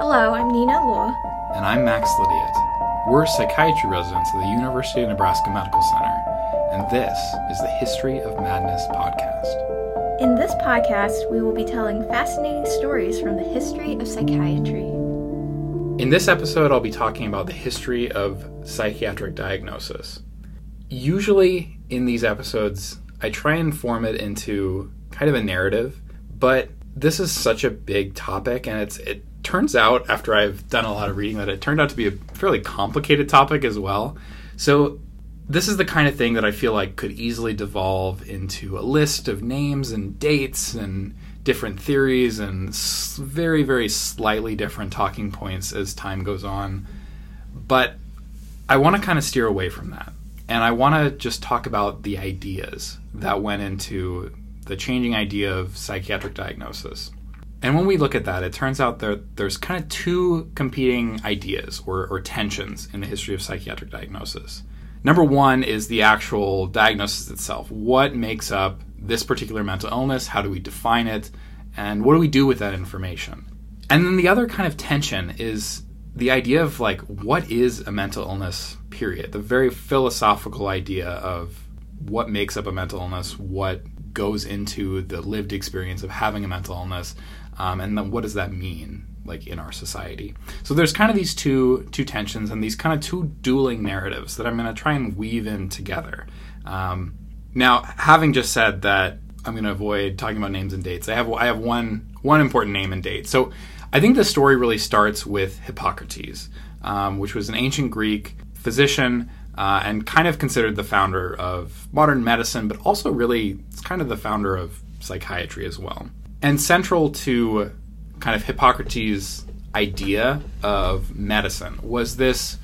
Hello, I'm Nina Law. And I'm Max Lydiot. We're psychiatry residents at the University of Nebraska Medical Center, and this is the History of Madness podcast. In this podcast, we will be telling fascinating stories from the history of psychiatry. In this episode, I'll be talking about the history of psychiatric diagnosis. Usually, in these episodes, I try and form it into kind of a narrative, but this is such a big topic, and it's it turns out after I've done a lot of reading that it turned out to be a fairly complicated topic as well. So this is the kind of thing that I feel like could easily devolve into a list of names and dates and different theories and very very slightly different talking points as time goes on. But I want to kind of steer away from that. And I want to just talk about the ideas that went into the changing idea of psychiatric diagnosis. And when we look at that, it turns out that there's kind of two competing ideas or, or tensions in the history of psychiatric diagnosis. Number one is the actual diagnosis itself. What makes up this particular mental illness? How do we define it? And what do we do with that information? And then the other kind of tension is the idea of like, what is a mental illness, period? The very philosophical idea of what makes up a mental illness, what goes into the lived experience of having a mental illness, um, and then what does that mean like in our society? So there's kind of these two two tensions and these kind of two dueling narratives that i'm going to try and weave in together. Um, now having just said that i'm going to avoid talking about names and dates i have i have one one important name and date. So i think the story really starts with hippocrates um, which was an ancient greek physician uh, and kind of considered the founder of modern medicine but also really it's kind of the founder of psychiatry as well and central to kind of Hippocrates' idea of medicine was this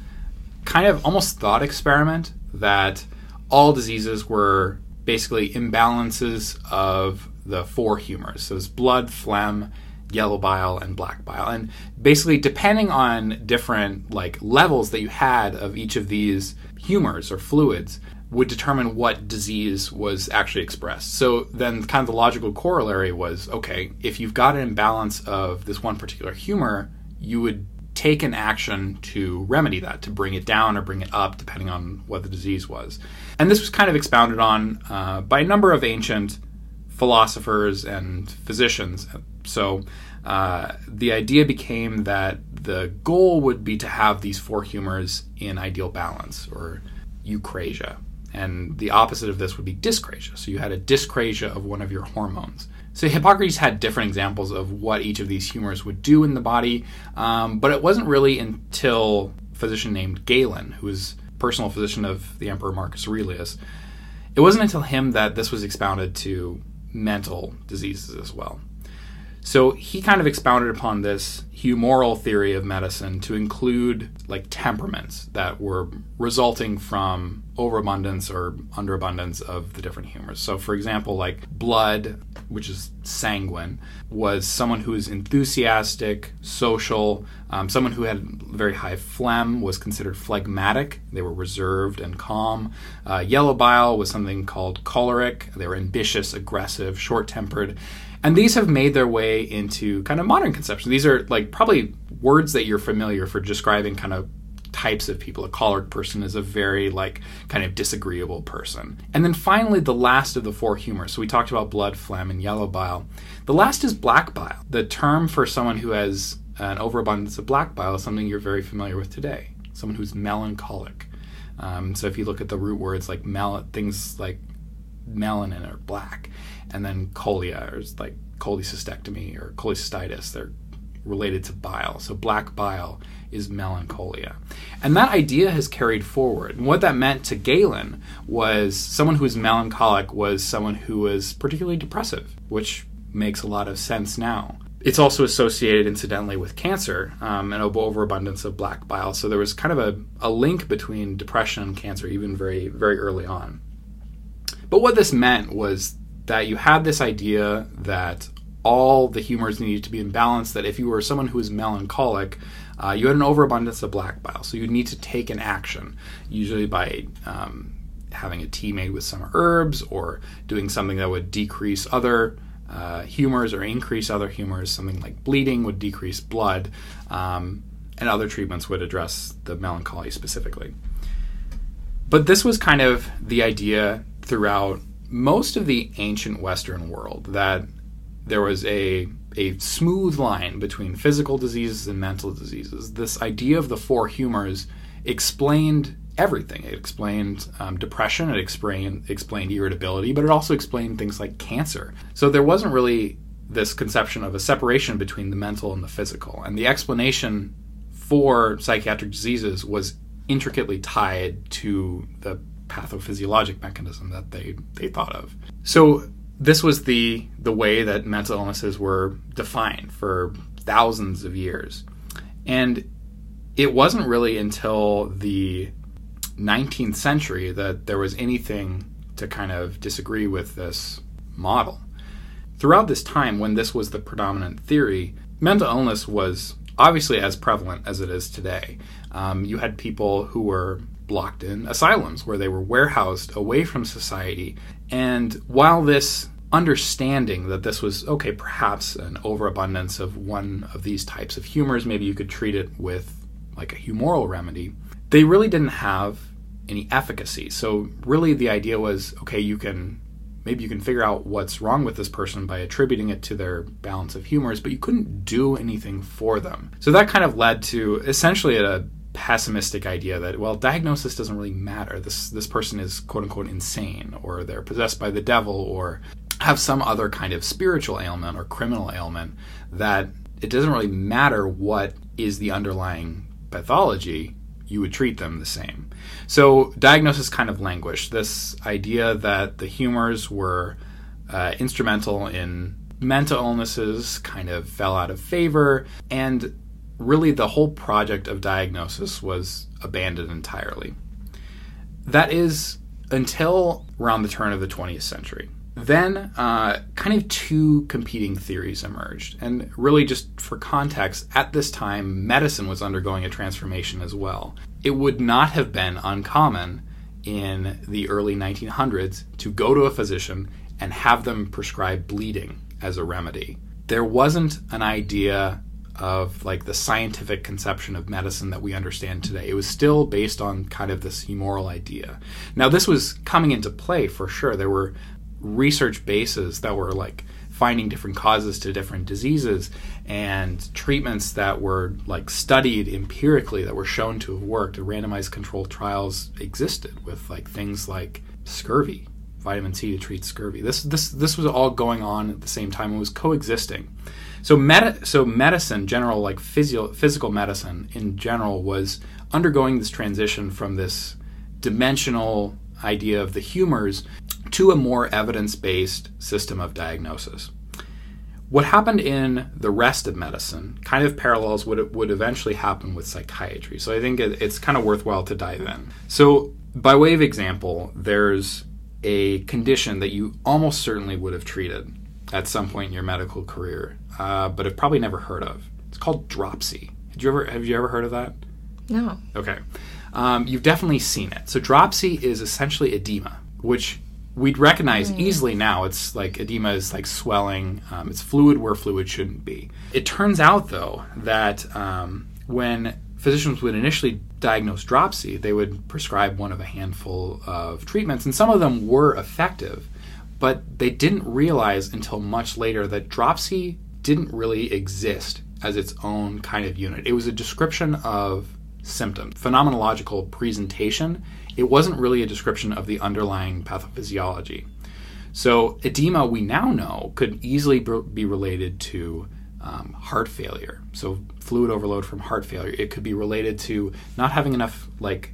kind of almost thought experiment that all diseases were basically imbalances of the four humors. So it's blood, phlegm, yellow bile, and black bile. And basically, depending on different like levels that you had of each of these humors or fluids, would determine what disease was actually expressed. So then, kind of the logical corollary was okay, if you've got an imbalance of this one particular humor, you would take an action to remedy that, to bring it down or bring it up, depending on what the disease was. And this was kind of expounded on uh, by a number of ancient philosophers and physicians. So uh, the idea became that the goal would be to have these four humors in ideal balance or eucrasia. And the opposite of this would be dyscrasia. So you had a dyscrasia of one of your hormones. So Hippocrates had different examples of what each of these humors would do in the body, um, but it wasn't really until a physician named Galen, who was personal physician of the Emperor Marcus Aurelius, it wasn't until him that this was expounded to mental diseases as well. So he kind of expounded upon this humoral theory of medicine to include like temperaments that were resulting from overabundance or underabundance of the different humors. So, for example, like blood, which is sanguine, was someone who is enthusiastic, social. Um, someone who had very high phlegm was considered phlegmatic. They were reserved and calm. Uh, yellow bile was something called choleric. They were ambitious, aggressive, short tempered. And these have made their way into kind of modern conception. These are like probably words that you're familiar for describing kind of types of people. A choleric person is a very like kind of disagreeable person. And then finally the last of the four humors. So we talked about blood, phlegm, and yellow bile. The last is black bile. The term for someone who has an overabundance of black bile is something you're very familiar with today. Someone who's melancholic. Um, so if you look at the root words like mel, things like melanin or black, and then cholia or like cholecystectomy or cholecystitis, they're related to bile. So black bile is melancholia. And that idea has carried forward. And what that meant to Galen was someone who was melancholic was someone who was particularly depressive, which makes a lot of sense now. It's also associated, incidentally, with cancer um, and overabundance of black bile. So there was kind of a, a link between depression and cancer, even very, very early on. But what this meant was that you had this idea that all the humors needed to be in balance, that if you were someone who was melancholic, uh, you had an overabundance of black bile. So you need to take an action, usually by um, having a tea made with some herbs or doing something that would decrease other uh, humors or increase other humors. Something like bleeding would decrease blood, um, and other treatments would address the melancholy specifically. But this was kind of the idea throughout most of the ancient Western world that there was a a smooth line between physical diseases and mental diseases. This idea of the four humors explained everything. It explained um, depression, it explained explained irritability, but it also explained things like cancer. So there wasn't really this conception of a separation between the mental and the physical, and the explanation for psychiatric diseases was intricately tied to the pathophysiologic mechanism that they they thought of. So this was the the way that mental illnesses were defined for thousands of years. And it wasn't really until the 19th century that there was anything to kind of disagree with this model. Throughout this time, when this was the predominant theory, mental illness was obviously as prevalent as it is today. Um, you had people who were blocked in asylums where they were warehoused away from society. And while this understanding that this was okay, perhaps an overabundance of one of these types of humors, maybe you could treat it with like a humoral remedy, they really didn't have any efficacy. So, really, the idea was okay, you can maybe you can figure out what's wrong with this person by attributing it to their balance of humors, but you couldn't do anything for them. So, that kind of led to essentially a pessimistic idea that well diagnosis doesn't really matter. This this person is quote unquote insane or they're possessed by the devil or have some other kind of spiritual ailment or criminal ailment that it doesn't really matter what is the underlying pathology you would treat them the same. So diagnosis kind of languished. This idea that the humors were uh, instrumental in mental illnesses kind of fell out of favor and really the whole project of diagnosis was abandoned entirely. That is until around the turn of the 20th century. Then, uh, kind of two competing theories emerged. And really, just for context, at this time, medicine was undergoing a transformation as well. It would not have been uncommon in the early 1900s to go to a physician and have them prescribe bleeding as a remedy. There wasn't an idea of like the scientific conception of medicine that we understand today. It was still based on kind of this humoral idea. Now, this was coming into play for sure. There were research bases that were like finding different causes to different diseases and treatments that were like studied empirically that were shown to have worked. Randomized controlled trials existed with like things like scurvy, vitamin C to treat scurvy. This this this was all going on at the same time. It was coexisting. So, med- so medicine, general like physio- physical medicine in general, was undergoing this transition from this dimensional idea of the humors to a more evidence-based system of diagnosis. What happened in the rest of medicine kind of parallels what would eventually happen with psychiatry. So I think it, it's kind of worthwhile to dive in. So, by way of example, there's a condition that you almost certainly would have treated at some point in your medical career uh, but have probably never heard of. It's called dropsy. Did you ever have you ever heard of that? No. Okay. Um, you've definitely seen it. So dropsy is essentially edema, which we'd recognize mm. easily now. It's like edema is like swelling. Um, it's fluid where fluid shouldn't be. It turns out though that um, when physicians would initially diagnose dropsy, they would prescribe one of a handful of treatments, and some of them were effective, but they didn't realize until much later that dropsy didn't really exist as its own kind of unit. It was a description of symptoms, phenomenological presentation. It wasn't really a description of the underlying pathophysiology. So, edema, we now know, could easily be related to um, heart failure. So, fluid overload from heart failure. It could be related to not having enough, like,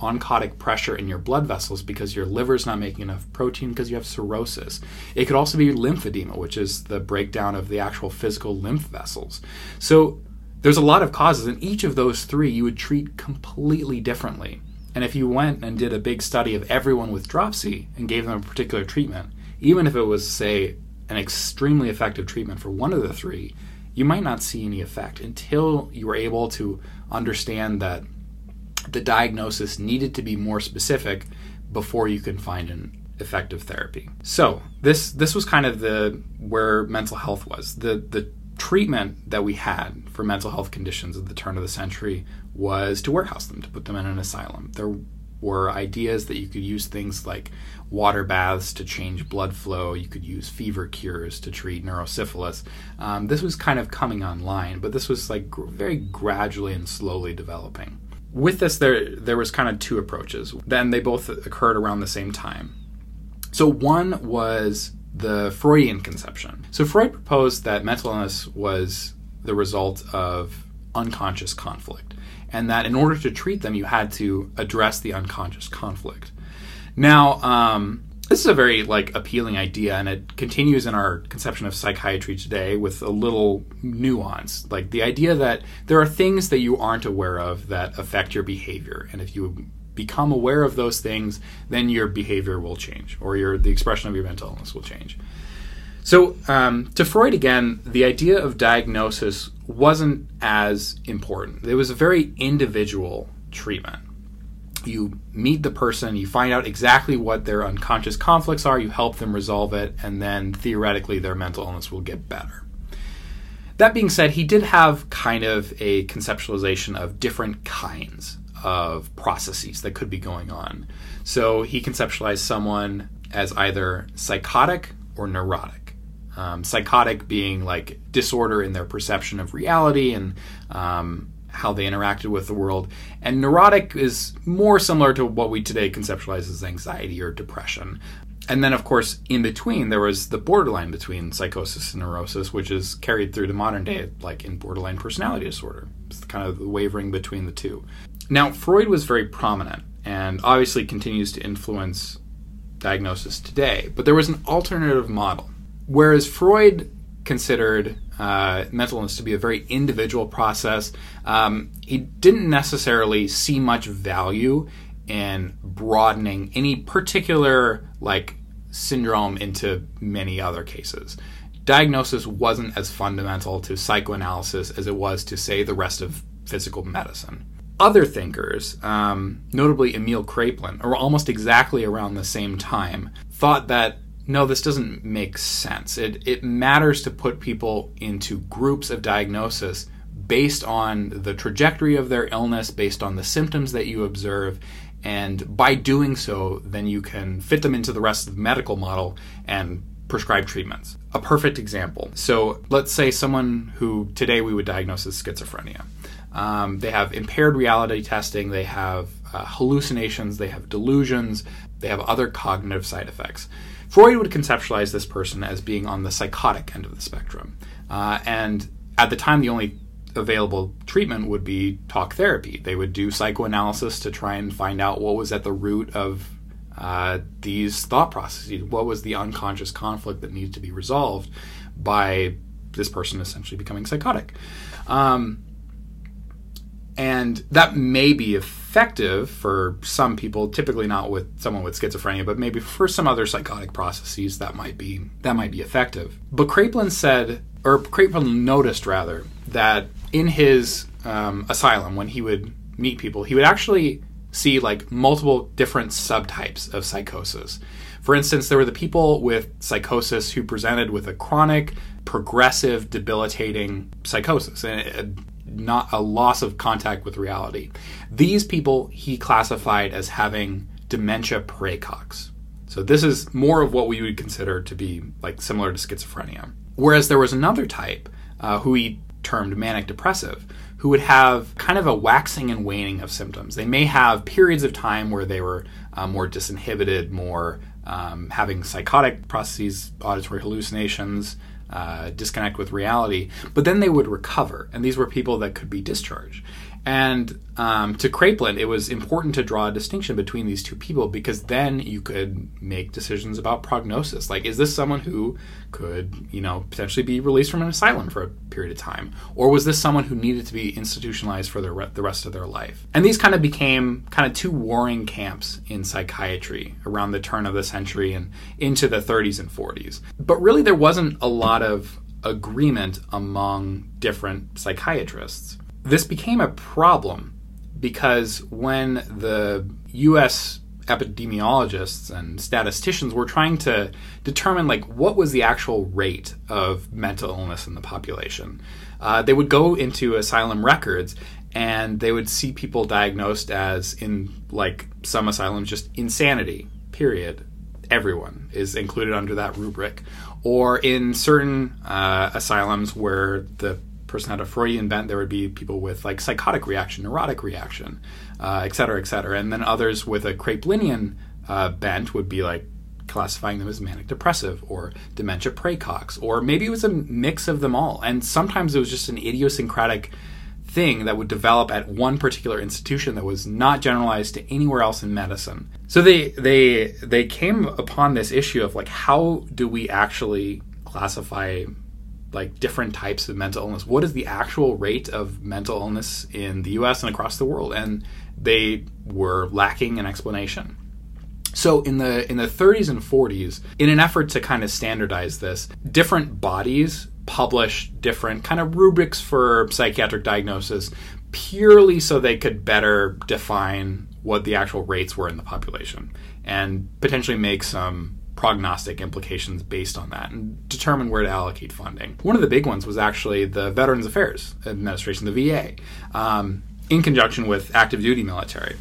oncotic pressure in your blood vessels because your liver is not making enough protein because you have cirrhosis. It could also be lymphedema, which is the breakdown of the actual physical lymph vessels. So there's a lot of causes, and each of those three you would treat completely differently. And if you went and did a big study of everyone with dropsy and gave them a particular treatment, even if it was, say, an extremely effective treatment for one of the three, you might not see any effect until you were able to understand that the diagnosis needed to be more specific before you can find an, effective therapy. So this this was kind of the where mental health was. The the treatment that we had for mental health conditions at the turn of the century was to warehouse them, to put them in an asylum. There were ideas that you could use things like water baths to change blood flow. You could use fever cures to treat neurosyphilis. Um, this was kind of coming online, but this was like gr- very gradually and slowly developing. With this, there there was kind of two approaches. Then they both occurred around the same time. So one was the Freudian conception. So Freud proposed that mental illness was the result of unconscious conflict, and that in order to treat them, you had to address the unconscious conflict. Now, um, this is a very like appealing idea, and it continues in our conception of psychiatry today with a little nuance, like the idea that there are things that you aren't aware of that affect your behavior, and if you become aware of those things, then your behavior will change, or your the expression of your mental illness will change. So, um, to Freud again, the idea of diagnosis wasn't as important. It was a very individual treatment. You meet the person, you find out exactly what their unconscious conflicts are, you help them resolve it, and then theoretically their mental illness will get better. That being said, he did have kind of a conceptualization of different kinds of processes that could be going on. So he conceptualized someone as either psychotic or neurotic. Um, psychotic being like disorder in their perception of reality and um, how they interacted with the world. And neurotic is more similar to what we today conceptualize as anxiety or depression. And then, of course, in between, there was the borderline between psychosis and neurosis, which is carried through to modern day, like in borderline personality disorder. It's kind of wavering between the two. Now, Freud was very prominent and obviously continues to influence diagnosis today, but there was an alternative model. Whereas Freud considered uh, mental illness to be a very individual process, um, he didn't necessarily see much value in broadening any particular like syndrome into many other cases. Diagnosis wasn't as fundamental to psychoanalysis as it was to, say, the rest of physical medicine other thinkers, um, notably Emil Kraepelin, or almost exactly around the same time, thought that no, this doesn't make sense. It, it matters to put people into groups of diagnosis based on the trajectory of their illness, based on the symptoms that you observe, and by doing so, then you can fit them into the rest of the medical model and prescribe treatments. A perfect example. So let's say someone who today we would diagnose as schizophrenia. Um, they have impaired reality testing, they have uh, hallucinations, they have delusions, they have other cognitive side effects. Freud would conceptualize this person as being on the psychotic end of the spectrum. Uh, and at the time, the only available treatment would be talk therapy. They would do psychoanalysis to try and find out what was at the root of uh, these thought processes. What was the unconscious conflict that needed to be resolved by this person essentially becoming psychotic? Um, and that may be effective for some people, typically not with someone with schizophrenia, but maybe for some other psychotic processes that might be that might be effective. But Kraepelin said, or Kraepelin noticed rather, that in his um, asylum when he would meet people, he would actually see like multiple different subtypes of psychosis. For instance, there were the people with psychosis who presented with a chronic, progressive, debilitating psychosis. And not a loss of contact with reality. These people he classified as having dementia praecox. So this is more of what we would consider to be like similar to schizophrenia. Whereas there was another type uh, who he termed manic depressive, who would have kind of a waxing and waning of symptoms. They may have periods of time where they were uh, more disinhibited, more um, having psychotic processes, auditory hallucinations, uh, disconnect with reality, but then they would recover, and these were people that could be discharged. And um, to Kraepelin, it was important to draw a distinction between these two people because then you could make decisions about prognosis. Like, is this someone who could, you know, potentially be released from an asylum for a period of time, or was this someone who needed to be institutionalized for re- the rest of their life? And these kind of became kind of two warring camps in psychiatry around the turn of the century and into the 30s and 40s. But really, there wasn't a lot of agreement among different psychiatrists this became a problem because when the US epidemiologists and statisticians were trying to determine like what was the actual rate of mental illness in the population. Uh, they would go into asylum records and they would see people diagnosed as in like some asylums just insanity period everyone is included under that rubric or in certain uh, asylums where the person had a freudian bent there would be people with like psychotic reaction neurotic reaction uh, et cetera et cetera and then others with a kraepelinian uh, bent would be like classifying them as manic depressive or dementia praecox or maybe it was a mix of them all and sometimes it was just an idiosyncratic thing that would develop at one particular institution that was not generalized to anywhere else in medicine. So they they they came upon this issue of like how do we actually classify like different types of mental illness? What is the actual rate of mental illness in the US and across the world? And they were lacking an explanation. So in the in the 30s and 40s, in an effort to kind of standardize this, different bodies publish different kind of rubrics for psychiatric diagnosis purely so they could better define what the actual rates were in the population and potentially make some prognostic implications based on that and determine where to allocate funding. One of the big ones was actually the Veterans Affairs Administration, the VA, um, in conjunction with active duty military.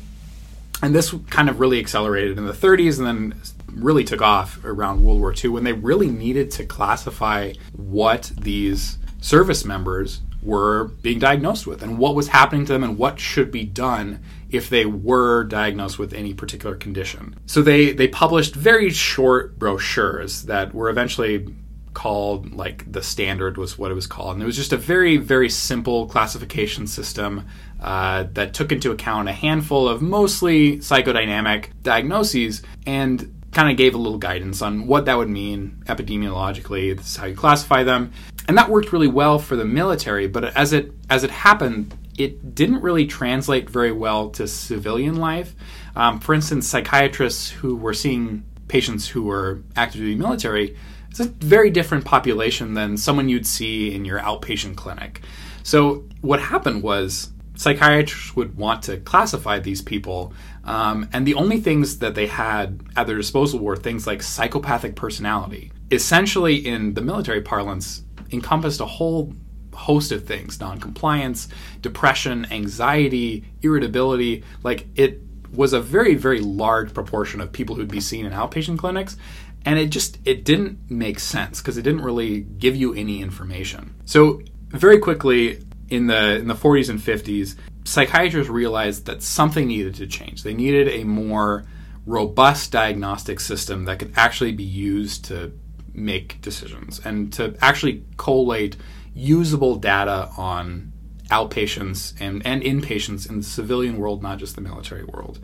And this kind of really accelerated in the 30s and then really took off around World War II when they really needed to classify what these service members were being diagnosed with and what was happening to them and what should be done if they were diagnosed with any particular condition. So they they published very short brochures that were eventually called like the standard was what it was called and it was just a very very simple classification system uh, that took into account a handful of mostly psychodynamic diagnoses and kind of gave a little guidance on what that would mean epidemiologically. This is how you classify them, and that worked really well for the military. But as it as it happened, it didn't really translate very well to civilian life. Um, for instance, psychiatrists who were seeing patients who were active duty military. It's a very different population than someone you'd see in your outpatient clinic. So, what happened was psychiatrists would want to classify these people um, and the only things that they had at their disposal were things like psychopathic personality. Essentially, in the military parlance, encompassed a whole host of things non-compliance, depression, anxiety, irritability. Like it was a very, very large proportion of people who'd be seen in outpatient clinics. And it just it didn't make sense because it didn't really give you any information. So very quickly in the in the 40s and 50s, psychiatrists realized that something needed to change. They needed a more robust diagnostic system that could actually be used to make decisions and to actually collate usable data on outpatients and, and inpatients in the civilian world, not just the military world.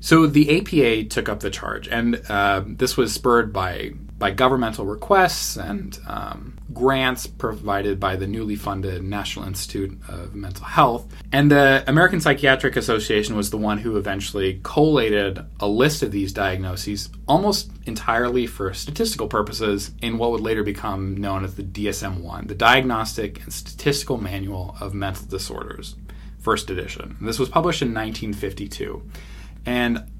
So the APA took up the charge, and uh, this was spurred by by governmental requests and um, grants provided by the newly funded National Institute of Mental Health. And the American Psychiatric Association was the one who eventually collated a list of these diagnoses almost entirely for statistical purposes in what would later become known as the DSM 1, the Diagnostic and Statistical Manual of Mental Disorders, first edition. This was published in 1952. And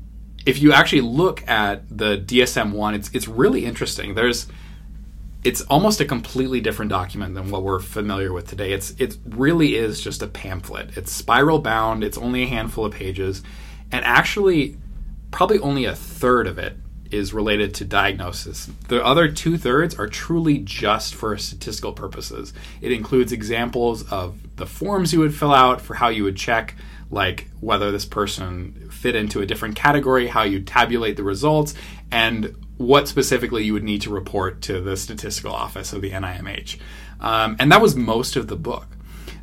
if you actually look at the DSM one, it's it's really interesting. There's it's almost a completely different document than what we're familiar with today. It's it really is just a pamphlet. It's spiral bound. It's only a handful of pages, and actually, probably only a third of it is related to diagnosis. The other two thirds are truly just for statistical purposes. It includes examples of the forms you would fill out for how you would check like whether this person fit into a different category, how you tabulate the results, and what specifically you would need to report to the statistical office of the NIMH. Um, and that was most of the book.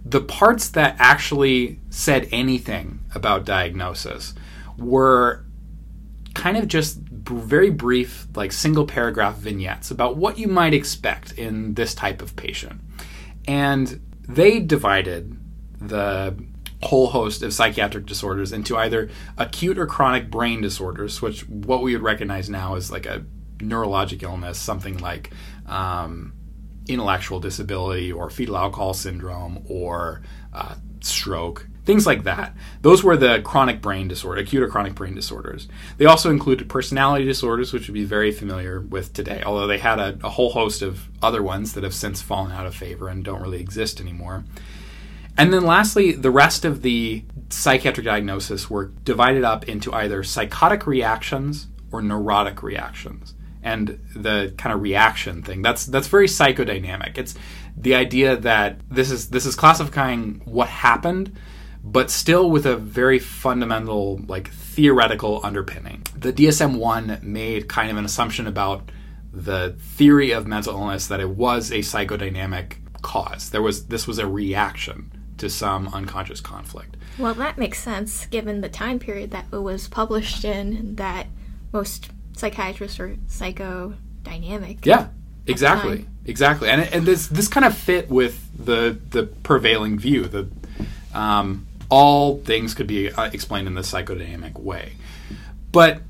The parts that actually said anything about diagnosis were kind of just very brief, like single paragraph vignettes about what you might expect in this type of patient. And they divided the whole host of psychiatric disorders into either acute or chronic brain disorders, which what we would recognize now as like a neurologic illness, something like um, intellectual disability or fetal alcohol syndrome or uh, stroke. things like that. Those were the chronic brain disorder, acute or chronic brain disorders. They also included personality disorders, which would be very familiar with today, although they had a, a whole host of other ones that have since fallen out of favor and don't really exist anymore. And then lastly, the rest of the psychiatric diagnosis were divided up into either psychotic reactions or neurotic reactions. And the kind of reaction thing, that's that's very psychodynamic. It's the idea that this is this is classifying what happened but still with a very fundamental, like theoretical underpinning. The DSM 1 made kind of an assumption about the theory of mental illness that it was a psychodynamic cause. There was this was a reaction to some unconscious conflict. Well, that makes sense given the time period that it was published in that most psychiatrists are psychodynamic. Yeah. Exactly. Exactly. And and this this kind of fit with the the prevailing view. The um, all things could be uh, explained in the psychodynamic way. But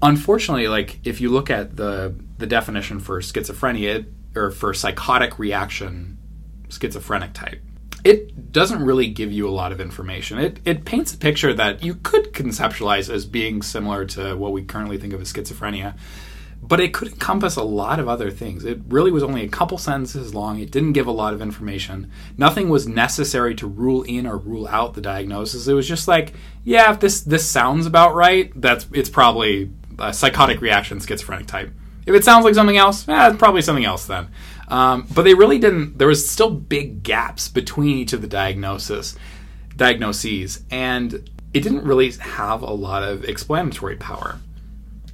unfortunately, like if you look at the the definition for schizophrenia or for psychotic reaction schizophrenic type, it doesn't really give you a lot of information. It it paints a picture that you could conceptualize as being similar to what we currently think of as schizophrenia but it could encompass a lot of other things. It really was only a couple sentences long. It didn't give a lot of information. Nothing was necessary to rule in or rule out the diagnosis. It was just like, yeah, if this this sounds about right, that's it's probably a psychotic reaction, schizophrenic type. If it sounds like something else, eh, it's probably something else then. Um, but they really didn't. There was still big gaps between each of the diagnosis diagnoses, and it didn't really have a lot of explanatory power.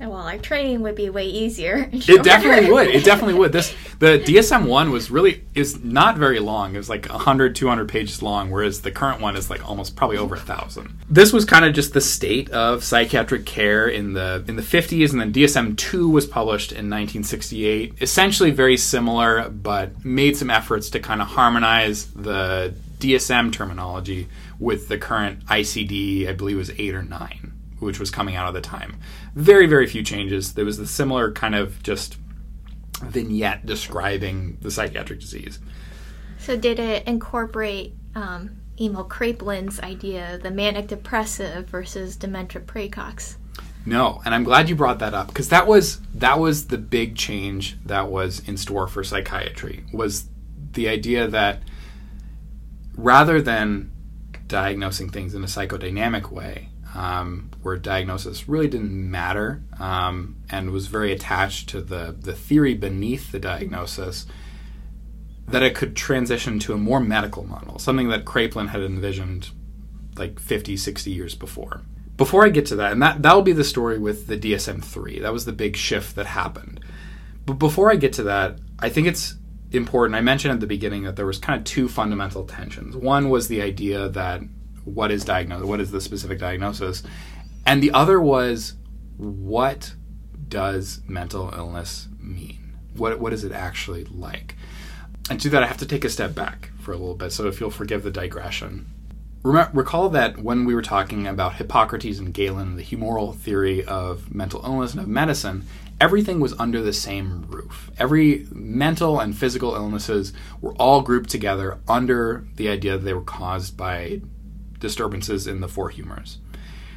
Well, our training would be way easier. It definitely would. It definitely would. This the DSM one was really is not very long. It was like 100, 200 pages long, whereas the current one is like almost probably over a thousand. This was kind of just the state of psychiatric care in the in the fifties, and then DSM two was published in 1968. Essentially very similar, but made some efforts to kind of harmonize the DSM terminology with the current ICD. I believe it was eight or nine which was coming out at the time. Very, very few changes. There was a similar kind of just vignette describing the psychiatric disease. So, did it incorporate um, Emil Kraepelin's idea, the manic depressive versus dementia praecox? No, and I'm glad you brought that up because that was that was the big change that was in store for psychiatry was the idea that rather than diagnosing things in a psychodynamic way, um, where diagnosis really didn't matter um, and was very attached to the, the theory beneath the diagnosis, that it could transition to a more medical model, something that Kraepelin had envisioned like 50, 60 years before. Before I get to that, and that, that'll be the story with the DSM 3, that was the big shift that happened. But before I get to that, I think it's important. I mentioned at the beginning that there was kind of two fundamental tensions. One was the idea that what is diagnosed, what is the specific diagnosis, and the other was what does mental illness mean? What what is it actually like? And to that, I have to take a step back for a little bit. So if you'll forgive the digression, Remember, recall that when we were talking about Hippocrates and Galen, the humoral theory of mental illness and of medicine, everything was under the same roof. Every mental and physical illnesses were all grouped together under the idea that they were caused by disturbances in the four humors.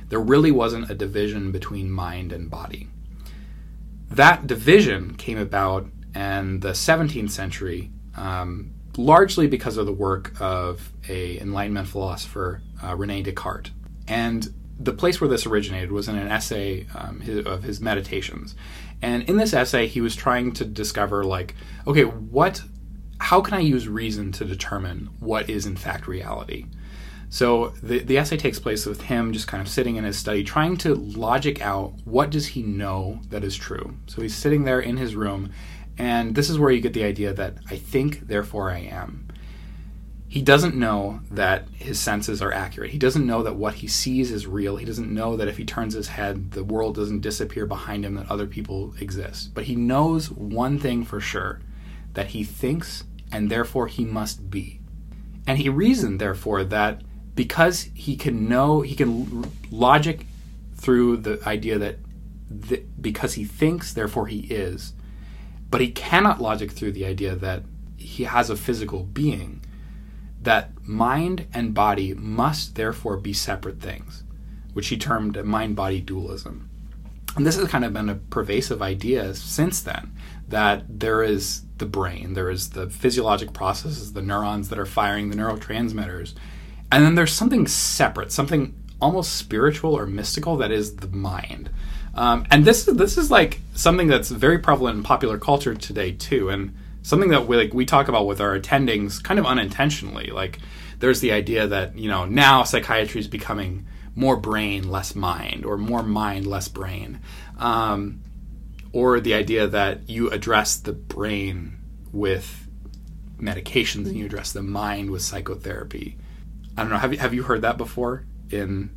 There really wasn't a division between mind and body. That division came about in the 17th century, um, largely because of the work of a Enlightenment philosopher, uh, Rene Descartes. And the place where this originated was in an essay um, his, of his meditations. And in this essay, he was trying to discover, like, okay, what, how can I use reason to determine what is in fact reality? So the, the essay takes place with him just kind of sitting in his study, trying to logic out what does he know that is true. So he's sitting there in his room, and this is where you get the idea that I think, therefore I am. He doesn't know that his senses are accurate. He doesn't know that what he sees is real. He doesn't know that if he turns his head, the world doesn't disappear behind him, that other people exist. But he knows one thing for sure that he thinks, and therefore he must be. And he reasoned, therefore, that because he can know, he can logic through the idea that th- because he thinks, therefore he is, but he cannot logic through the idea that he has a physical being. that mind and body must therefore be separate things, which he termed mind body dualism. And this has kind of been a pervasive idea since then that there is the brain, there is the physiologic processes, the neurons that are firing the neurotransmitters, and then there's something separate, something almost spiritual or mystical that is the mind. Um, and this is this is like something that's very prevalent in popular culture today too, and something that we like we talk about with our attendings kind of unintentionally. Like there's the idea that you know now psychiatry is becoming more brain, less mind, or more mind, less brain, um, or the idea that you address the brain with medications and you address the mind with psychotherapy. I don't know. Have you have you heard that before in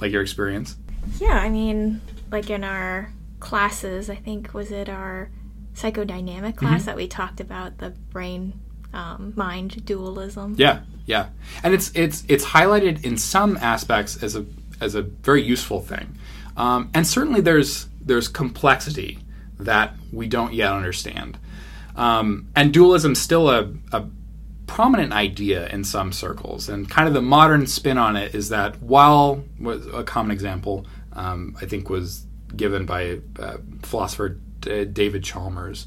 like your experience? Yeah, I mean, like in our classes, I think was it our psychodynamic class mm-hmm. that we talked about the brain um, mind dualism. Yeah, yeah, and it's it's it's highlighted in some aspects as a as a very useful thing, um, and certainly there's there's complexity that we don't yet understand, um, and dualism still a, a prominent idea in some circles, and kind of the modern spin on it is that while a common example, um, I think was given by uh, philosopher uh, David Chalmers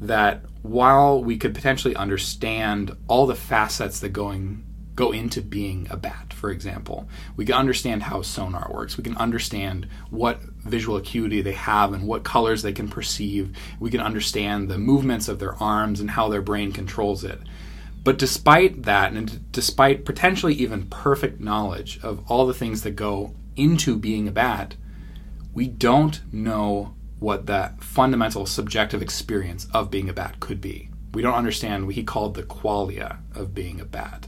that while we could potentially understand all the facets that going go into being a bat, for example, we can understand how sonar works. We can understand what visual acuity they have and what colors they can perceive. We can understand the movements of their arms and how their brain controls it. But despite that, and despite potentially even perfect knowledge of all the things that go into being a bat, we don't know what that fundamental subjective experience of being a bat could be. We don't understand what he called the qualia of being a bat.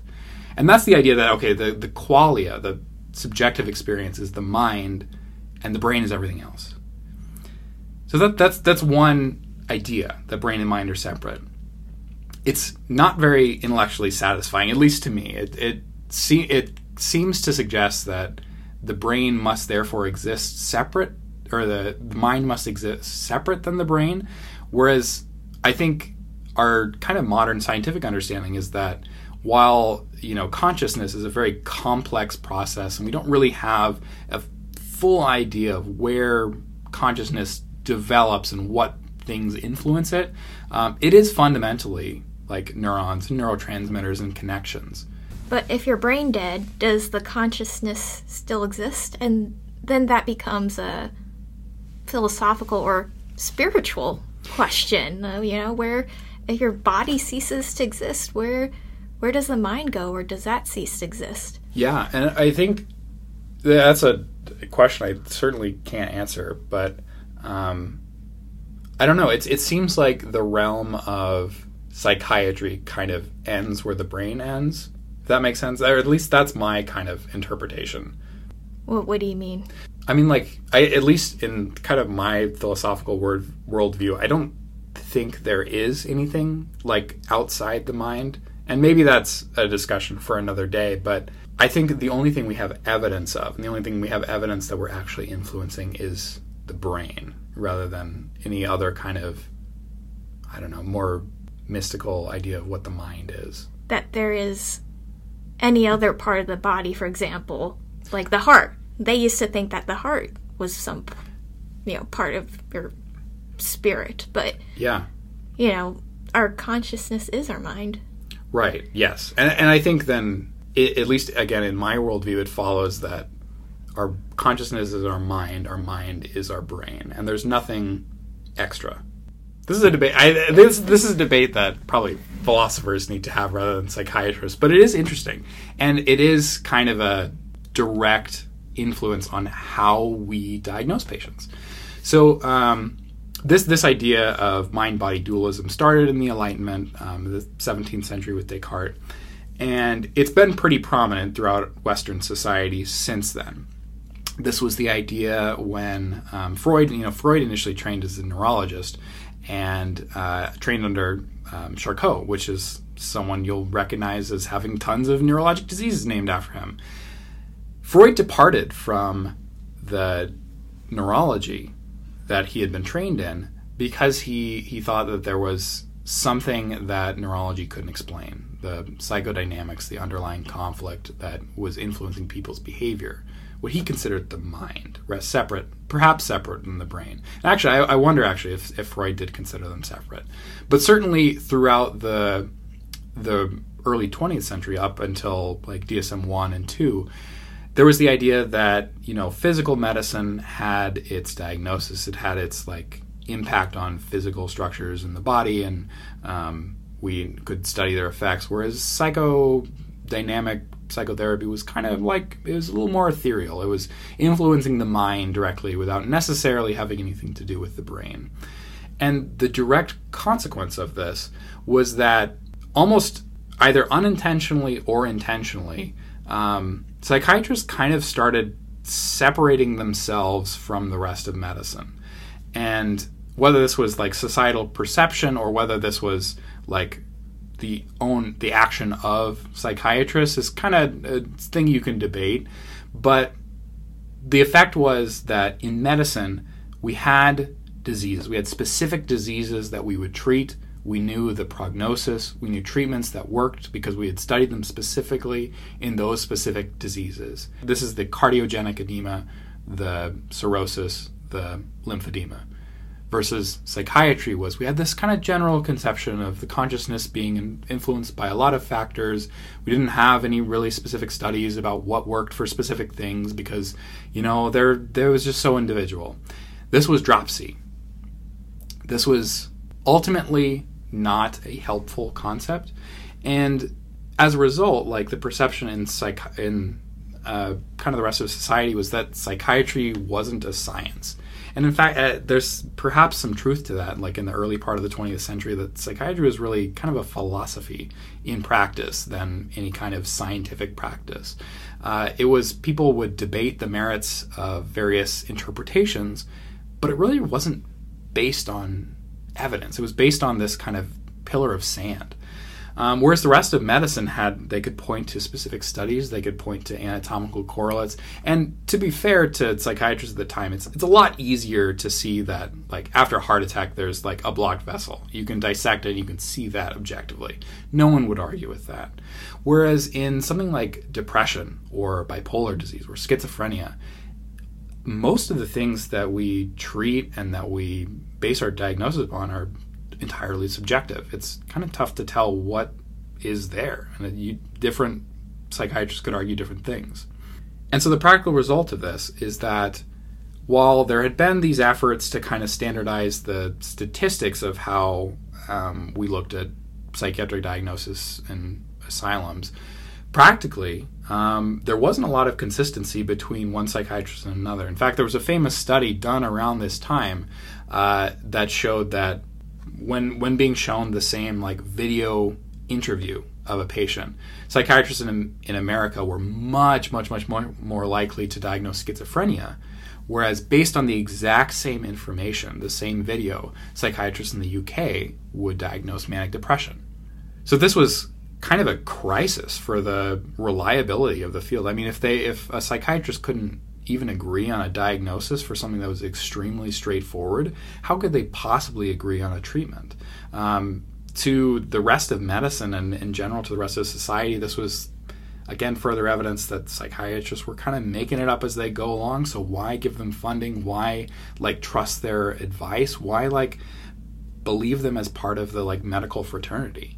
And that's the idea that, okay, the, the qualia, the subjective experience, is the mind, and the brain is everything else. So that, that's, that's one idea that brain and mind are separate. It's not very intellectually satisfying, at least to me. It, it, see, it seems to suggest that the brain must therefore exist separate or the, the mind must exist separate than the brain. Whereas I think our kind of modern scientific understanding is that while you know consciousness is a very complex process and we don't really have a full idea of where consciousness develops and what things influence it, um, it is fundamentally like neurons, neurotransmitters, and connections. But if you're brain dead, does the consciousness still exist? And then that becomes a philosophical or spiritual question. Uh, you know, where if your body ceases to exist, where where does the mind go, or does that cease to exist? Yeah, and I think that's a question I certainly can't answer, but um, I don't know. It's it seems like the realm of psychiatry kind of ends where the brain ends. If that makes sense, or at least that's my kind of interpretation. What What do you mean? I mean, like, I at least in kind of my philosophical word worldview, I don't think there is anything like outside the mind. And maybe that's a discussion for another day, but I think the only thing we have evidence of, and the only thing we have evidence that we're actually influencing is the brain rather than any other kind of, I don't know, more mystical idea of what the mind is. That there is any other part of the body, for example, like the heart, they used to think that the heart was some you know part of your spirit but yeah. you know our consciousness is our mind. Right yes. And, and i think then it, at least again in my worldview it follows that our consciousness is our mind our mind is our brain and there's nothing extra this is a debate I, this, this is a debate that probably philosophers need to have rather than psychiatrists but it is interesting and it is kind of a direct influence on how we diagnose patients. So um, this this idea of mind body dualism started in the Enlightenment, um, the 17th century with Descartes, and it's been pretty prominent throughout Western society since then. This was the idea when um, Freud, you know, Freud initially trained as a neurologist and uh, trained under um, Charcot, which is someone you'll recognize as having tons of neurologic diseases named after him. Freud departed from the neurology that he had been trained in because he, he thought that there was something that neurology couldn't explain the psychodynamics, the underlying conflict that was influencing people's behavior. What he considered the mind, separate, perhaps separate than the brain. And actually, I, I wonder actually if, if Freud did consider them separate. But certainly throughout the the early 20th century up until like DSM 1 and 2, there was the idea that, you know, physical medicine had its diagnosis, it had its like impact on physical structures in the body, and um, we could study their effects, whereas psychodynamic psychotherapy was kind of like it was a little more ethereal. It was influencing the mind directly without necessarily having anything to do with the brain. And the direct consequence of this was that almost either unintentionally or intentionally, um, psychiatrists kind of started separating themselves from the rest of medicine. And whether this was like societal perception or whether this was like the own the action of psychiatrists is kind of a thing you can debate but the effect was that in medicine we had diseases we had specific diseases that we would treat we knew the prognosis, we knew treatments that worked because we had studied them specifically in those specific diseases. This is the cardiogenic edema, the cirrhosis, the lymphedema. Versus psychiatry was we had this kind of general conception of the consciousness being influenced by a lot of factors. We didn't have any really specific studies about what worked for specific things because, you know, there there was just so individual. This was dropsy. This was ultimately not a helpful concept. And as a result, like the perception in psych in uh, kind of the rest of society was that psychiatry wasn't a science. And in fact, uh, there's perhaps some truth to that. Like in the early part of the 20th century, that psychiatry was really kind of a philosophy in practice than any kind of scientific practice. Uh, it was people would debate the merits of various interpretations, but it really wasn't based on evidence. It was based on this kind of pillar of sand. Um, whereas the rest of medicine had, they could point to specific studies, they could point to anatomical correlates. And to be fair to psychiatrists at the time, it's it's a lot easier to see that, like after a heart attack, there's like a blocked vessel. You can dissect it, you can see that objectively. No one would argue with that. Whereas in something like depression or bipolar disease or schizophrenia, most of the things that we treat and that we base our diagnosis upon are entirely subjective. It's kind of tough to tell what is there, and you, different psychiatrists could argue different things. And so the practical result of this is that while there had been these efforts to kind of standardize the statistics of how um, we looked at psychiatric diagnosis in asylums, practically, um, there wasn't a lot of consistency between one psychiatrist and another. In fact, there was a famous study done around this time uh, that showed that when when being shown the same like video interview of a patient, psychiatrists in in America were much much much more more likely to diagnose schizophrenia. Whereas, based on the exact same information, the same video, psychiatrists in the UK would diagnose manic depression. So this was kind of a crisis for the reliability of the field. I mean, if they if a psychiatrist couldn't even agree on a diagnosis for something that was extremely straightforward, how could they possibly agree on a treatment? Um, to the rest of medicine and in general to the rest of society, this was again further evidence that psychiatrists were kind of making it up as they go along. So why give them funding? Why like trust their advice? Why like believe them as part of the like medical fraternity?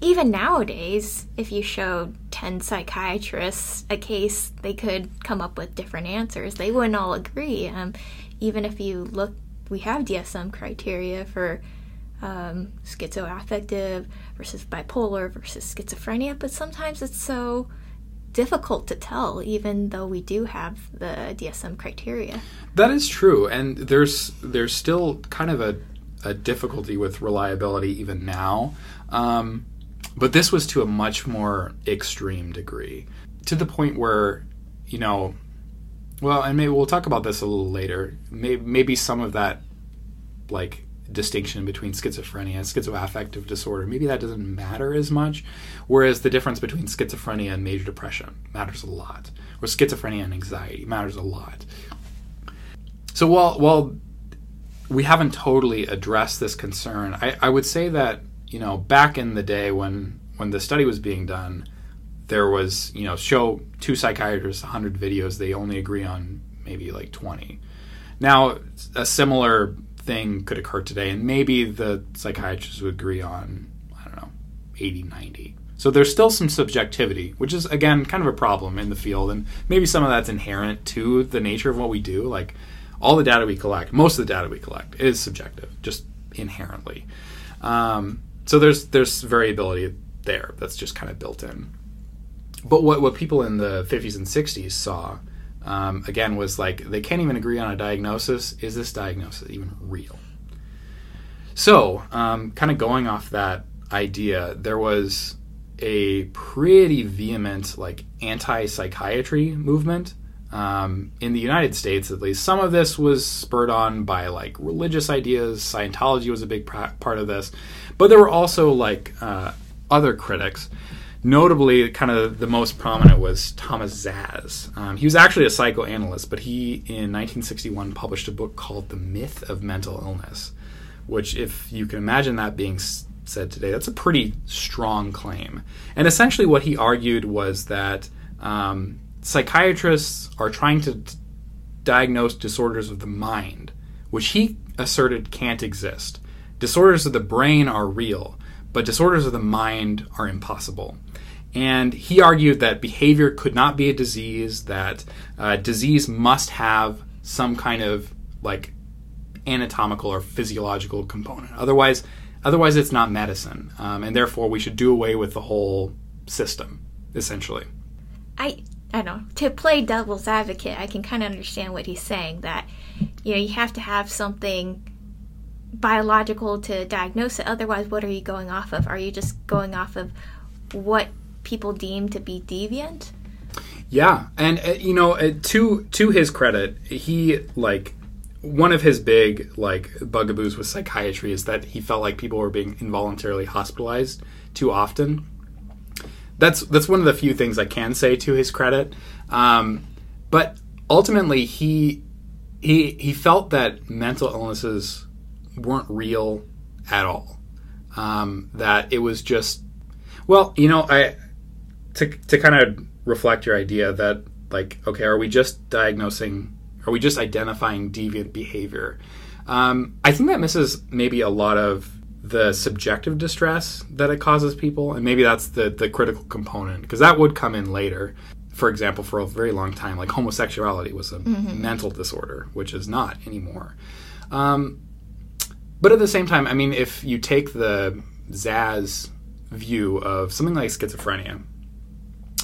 Even nowadays, if you showed 10 psychiatrists a case, they could come up with different answers. They wouldn't all agree. Um, even if you look, we have DSM criteria for um, schizoaffective versus bipolar versus schizophrenia, but sometimes it's so difficult to tell, even though we do have the DSM criteria. That is true, and there's there's still kind of a, a difficulty with reliability even now. Um, but this was to a much more extreme degree, to the point where, you know, well, and maybe we'll talk about this a little later. Maybe, maybe some of that, like, distinction between schizophrenia and schizoaffective disorder, maybe that doesn't matter as much. Whereas the difference between schizophrenia and major depression matters a lot, or schizophrenia and anxiety matters a lot. So while while we haven't totally addressed this concern, I, I would say that you know, back in the day when when the study was being done, there was you know show two psychiatrists 100 videos, they only agree on maybe like 20. Now a similar thing could occur today, and maybe the psychiatrists would agree on I don't know 80, 90. So there's still some subjectivity, which is again kind of a problem in the field, and maybe some of that's inherent to the nature of what we do. Like all the data we collect, most of the data we collect is subjective, just inherently. Um, so there's there's variability there that's just kind of built in. But what what people in the 50s and 60s saw um, again was like they can't even agree on a diagnosis. Is this diagnosis even real? So, um, kind of going off that idea, there was a pretty vehement like anti-psychiatry movement um, in the United States, at least. Some of this was spurred on by like religious ideas. Scientology was a big part of this, but there were also like uh, other critics. Notably, kind of the most prominent was Thomas Szasz. Um, he was actually a psychoanalyst, but he in 1961 published a book called The Myth of Mental Illness, which, if you can imagine that being said today, that's a pretty strong claim. And essentially, what he argued was that um, psychiatrists are trying to diagnose disorders of the mind, which he asserted can't exist. Disorders of the brain are real, but disorders of the mind are impossible. And he argued that behavior could not be a disease, that uh, disease must have some kind of like anatomical or physiological component. Otherwise, otherwise it's not medicine, um, and therefore we should do away with the whole system, essentially. I I don't know, to play devil's advocate, I can kind of understand what he's saying that, you know, you have to have something biological to diagnose it. Otherwise, what are you going off of? Are you just going off of what people deem to be deviant? Yeah, and uh, you know, uh, to to his credit, he like one of his big like bugaboos with psychiatry is that he felt like people were being involuntarily hospitalized too often that's that's one of the few things I can say to his credit. Um, but ultimately, he he he felt that mental illnesses weren't real at all. Um, that it was just well, you know, I to to kind of reflect your idea that like okay, are we just diagnosing? Are we just identifying deviant behavior? Um, I think that misses maybe a lot of the subjective distress that it causes people, and maybe that's the the critical component because that would come in later. For example, for a very long time, like homosexuality was a mm-hmm. mental disorder, which is not anymore. Um, but at the same time, I mean, if you take the Szasz view of something like schizophrenia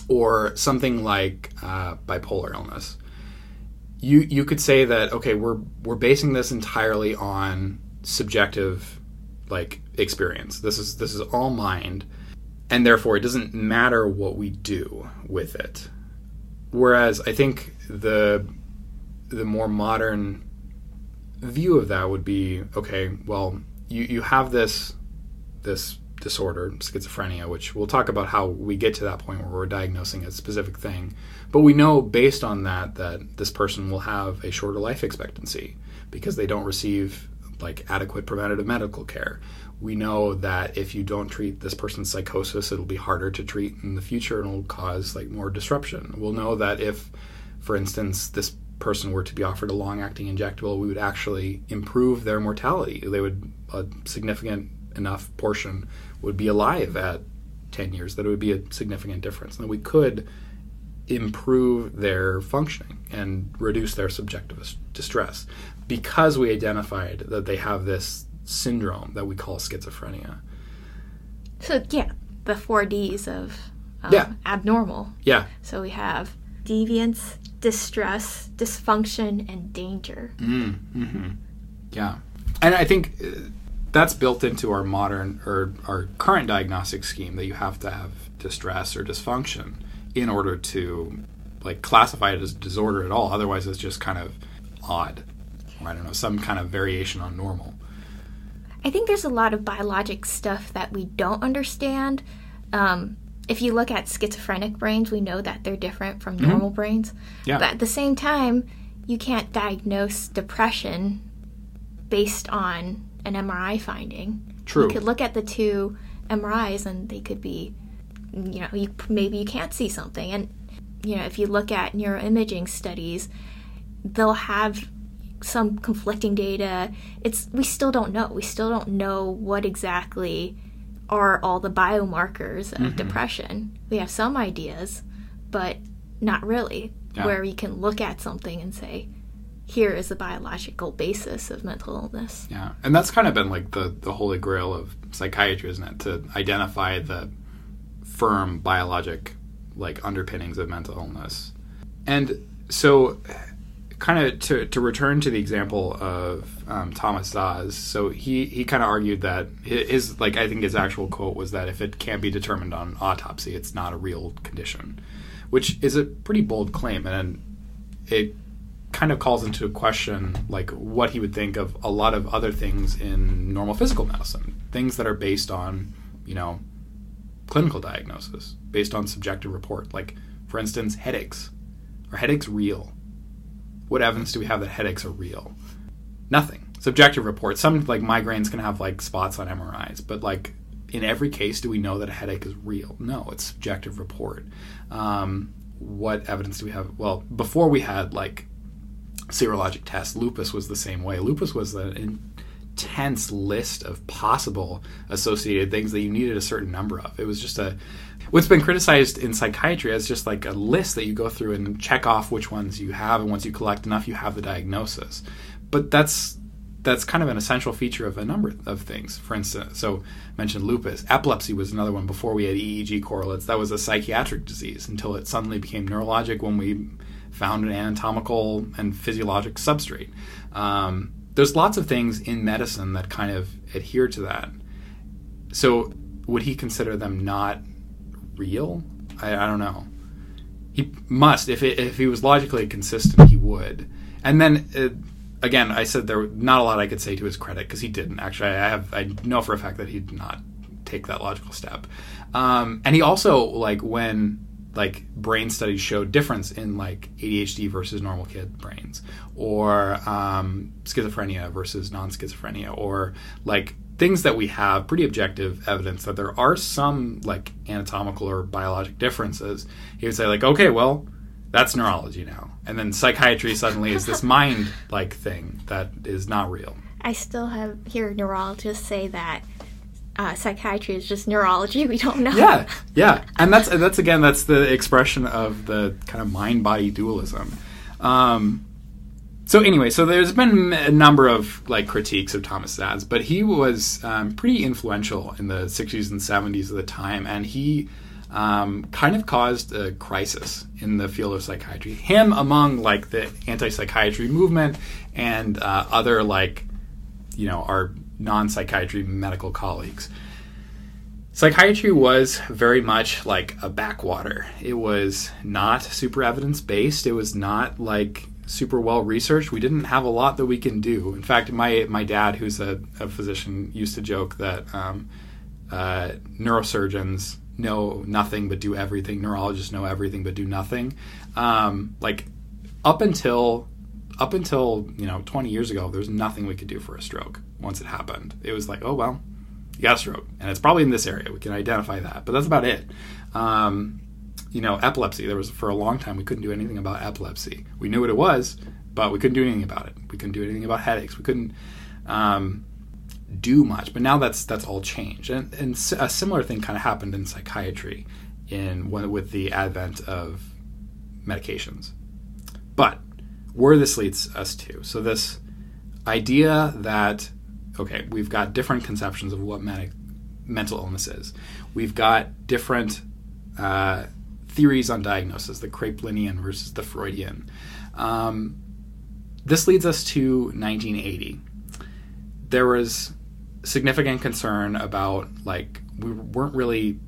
or something like uh, bipolar illness, you you could say that okay, we're we're basing this entirely on subjective like experience. This is this is all mind, and therefore it doesn't matter what we do with it. Whereas I think the the more modern view of that would be okay. Well, you you have this this disorder, schizophrenia, which we'll talk about how we get to that point where we're diagnosing a specific thing. But we know based on that that this person will have a shorter life expectancy because they don't receive like adequate preventative medical care. We know that if you don't treat this person's psychosis, it'll be harder to treat in the future and it'll cause like more disruption. We'll know that if, for instance, this person were to be offered a long-acting injectable, we would actually improve their mortality. They would a significant enough portion would be alive at 10 years that it would be a significant difference. And we could improve their functioning and reduce their subjective distress because we identified that they have this syndrome that we call schizophrenia. So yeah, the four Ds of um, yeah. abnormal. Yeah. So we have deviance, distress, dysfunction, and danger. Mm, hmm Yeah, and I think uh, that's built into our modern or our current diagnostic scheme that you have to have distress or dysfunction in order to like classify it as disorder at all. Otherwise, it's just kind of odd. Or I don't know, some kind of variation on normal. I think there's a lot of biologic stuff that we don't understand. Um, if you look at schizophrenic brains, we know that they're different from mm-hmm. normal mm-hmm. brains. Yeah. But at the same time, you can't diagnose depression based on an MRI finding. True. You could look at the two MRIs and they could be, you know, you, maybe you can't see something. And, you know, if you look at neuroimaging studies, they'll have some conflicting data. It's we still don't know. We still don't know what exactly are all the biomarkers of Mm-hmm. depression. We have some ideas, but not really. Yeah. Where you can look at something and say, here is the biological basis of mental illness. Yeah, and that's kind of been like the the holy grail of psychiatry, isn't it? To identify the firm biologic like underpinnings of mental illness. And so, kind of to to return to the example of um, Thomas Szasz, so he he kind of argued that his like I think his actual quote was that if it can't be determined on autopsy, it's not a real condition, which is a pretty bold claim, and it kind of calls into question like what he would think of a lot of other things in normal physical medicine things that are based on you know clinical diagnosis based on subjective report. Like for instance headaches. Are headaches real? What evidence do we have that headaches are real? Nothing. Subjective report. Some like migraines can have like spots on mris but like in every case do we know that a headache is real? No it's subjective report. Um, what evidence do we have? Well before we had like serologic tests. Lupus was the same way. Lupus was an intense list of possible associated things that you needed a certain number of. It was just a what's been criticized in psychiatry as just like a list that you go through and check off which ones you have and once you collect enough you have the diagnosis. But that's that's kind of an essential feature of a number of things. For instance, so I mentioned lupus. Epilepsy was another one before we had EEG correlates. That was a psychiatric disease until it suddenly became neurologic when we found an anatomical and physiologic substrate. Um, there's lots of things in medicine that kind of adhere to that. So, would he consider them not real? I, I don't know. He must. If it, if he was logically consistent, he would. And then uh, again, I said there was not a lot I could say to his credit because he didn't. Actually, I have I know for a fact that he did not take that logical step. Um, and he also like when like brain studies show difference in like ADHD versus normal kid brains, or um, schizophrenia versus non-schizophrenia, or like things that we have pretty objective evidence that there are some like anatomical or biologic differences. He would say like, okay, well, that's neurology now, and then psychiatry suddenly is this mind like thing that is not real. I still have hear neurologists say that uh, psychiatry is just neurology. We don't know. yeah, yeah, and that's that's again that's the expression of the kind of mind body dualism. Um, so anyway, so there's been a number of like critiques of Thomas Szasz, but he was um, pretty influential in the 60s and 70s of the time, and he um, kind of caused a crisis in the field of psychiatry. Him among like the anti-psychiatry movement and uh, other like you know our non-psychiatry medical colleagues psychiatry was very much like a backwater. It was not super evidence based. It was not like super well researched. We didn't have a lot that we can do. In fact, my my dad, who's a, a physician, used to joke that um, uh, neurosurgeons know nothing but do everything. Neurologists know everything but do nothing. Um, like up until up until you know 20 years ago, there was nothing we could do for a stroke. Once it happened, it was like, oh well, you got a stroke, and it's probably in this area. We can identify that, but that's about it. Um, you know, epilepsy. There was for a long time we couldn't do anything about epilepsy. We knew what it was, but we couldn't do anything about it. We couldn't do anything about headaches. We couldn't um, do much. But now that's that's all changed, and, and a similar thing kind of happened in psychiatry, in with the advent of medications. But where this leads us to, so this idea that okay, we've got different conceptions of what medic- mental illness is. We've got different uh, theories on diagnosis, the Kraepelinian versus the Freudian. Um, this leads us to 1980. There was significant concern about like we weren't really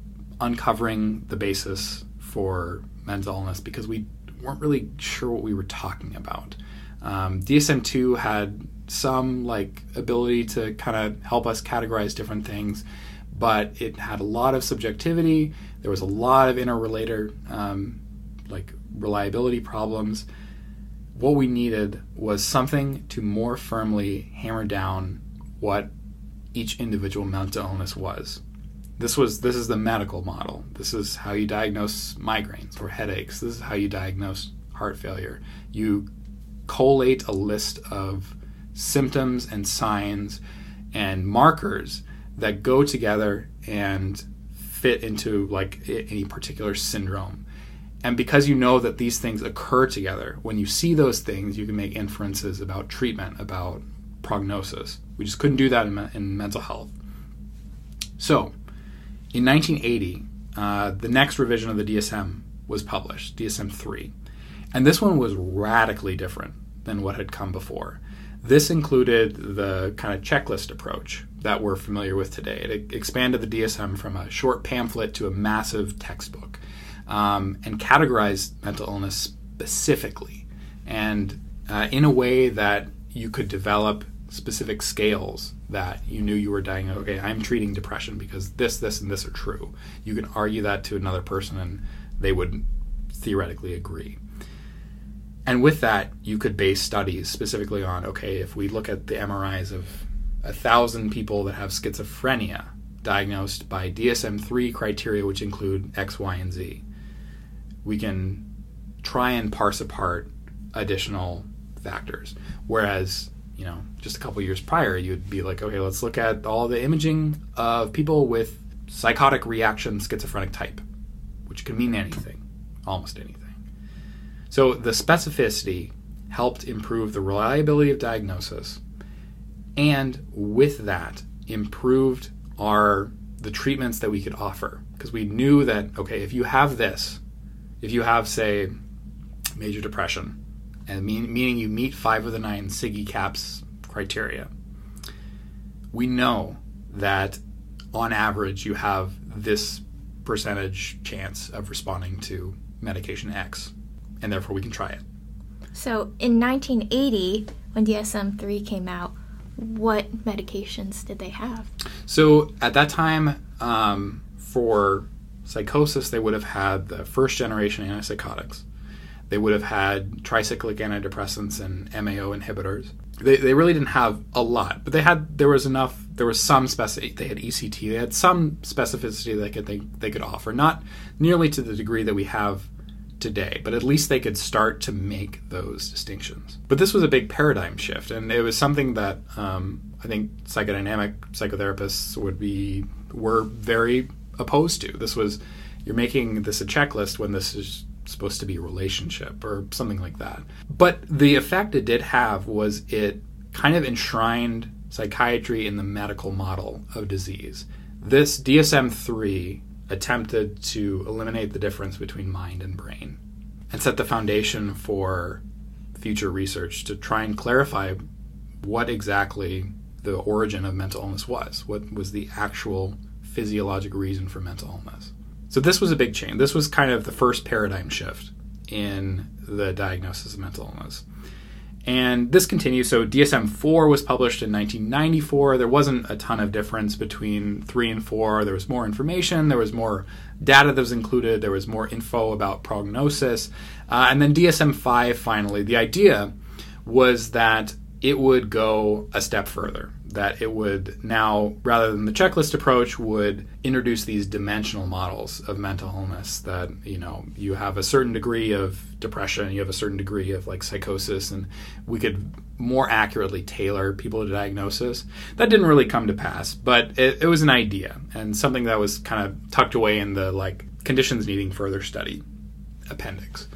uncovering the basis for mental illness because we weren't really sure what we were talking about. Um, DSM-2 had some like ability to kind of help us categorize different things, but it had a lot of subjectivity. There was a lot of interrelated um, like reliability problems. What we needed was something to more firmly hammer down what each individual mental illness was. This was this is the medical model. This is how you diagnose migraines or headaches. This is how you diagnose heart failure. You collate a list of symptoms and signs and markers that go together and fit into like any particular syndrome. And because you know that these things occur together, when you see those things, you can make inferences about treatment, about prognosis. We just couldn't do that in, in mental health. So, in 1980, uh, the next revision of the DSM was published, DSM 3. And this one was radically different than what had come before. This included the kind of checklist approach that we're familiar with today. It expanded the DSM from a short pamphlet to a massive textbook um, and categorized mental illness specifically and uh, in a way that you could develop specific scales that you knew you were dying. Okay, I'm treating depression because this, this, and this are true. You can argue that to another person and they would theoretically agree. And with that, you could base studies specifically on okay, if we look at the MRIs of a thousand people that have schizophrenia diagnosed by DSM 3 criteria, which include X, Y, and Z, we can try and parse apart additional factors. Whereas you know, just a couple years prior, you'd be like, okay, let's look at all the imaging of people with psychotic reaction schizophrenic type, which can mean anything, almost anything. So the specificity helped improve the reliability of diagnosis, and with that, improved our the treatments that we could offer because we knew that okay, if you have this, if you have say major depression, and mean, meaning you meet five of the nine SIGECAPS criteria. We know that on average you have this percentage chance of responding to medication X, and therefore we can try it. So in 1980, when DSM 3 came out, what medications did they have? So at that time, um, for psychosis, they would have had the first generation antipsychotics they would have had tricyclic antidepressants and MAO inhibitors. They, they really didn't have a lot, but they had there was enough. There was some specificity. They had ECT. They had some specificity they could they, they could offer, not nearly to the degree that we have today, but at least they could start to make those distinctions. But this was a big paradigm shift, and it was something that um, I think psychodynamic psychotherapists would be were very opposed to. This was you're making this a checklist when this is supposed to be a relationship or something like that. But the effect it did have was it kind of enshrined psychiatry in the medical model of disease. This DSM 3 attempted to eliminate the difference between mind and brain and set the foundation for future research to try and clarify what exactly the origin of mental illness was. What was the actual physiologic reason for mental illness? So this was a big change. This was kind of the first paradigm shift in the diagnosis of mental illness. And this continues. So DSM 4 was published in 1994. There wasn't a ton of difference between 3 and 4. There was more information, there was more data that was included, there was more info about prognosis. Uh, and then DSM 5 finally, the idea was that it would go a step further that it would now, rather than the checklist approach, would introduce these dimensional models of mental illness that, you know, you have a certain degree of depression, you have a certain degree of like psychosis, and we could more accurately tailor people to diagnosis. That didn't really come to pass, but it, it was an idea and something that was kind of tucked away in the like conditions needing further study appendix.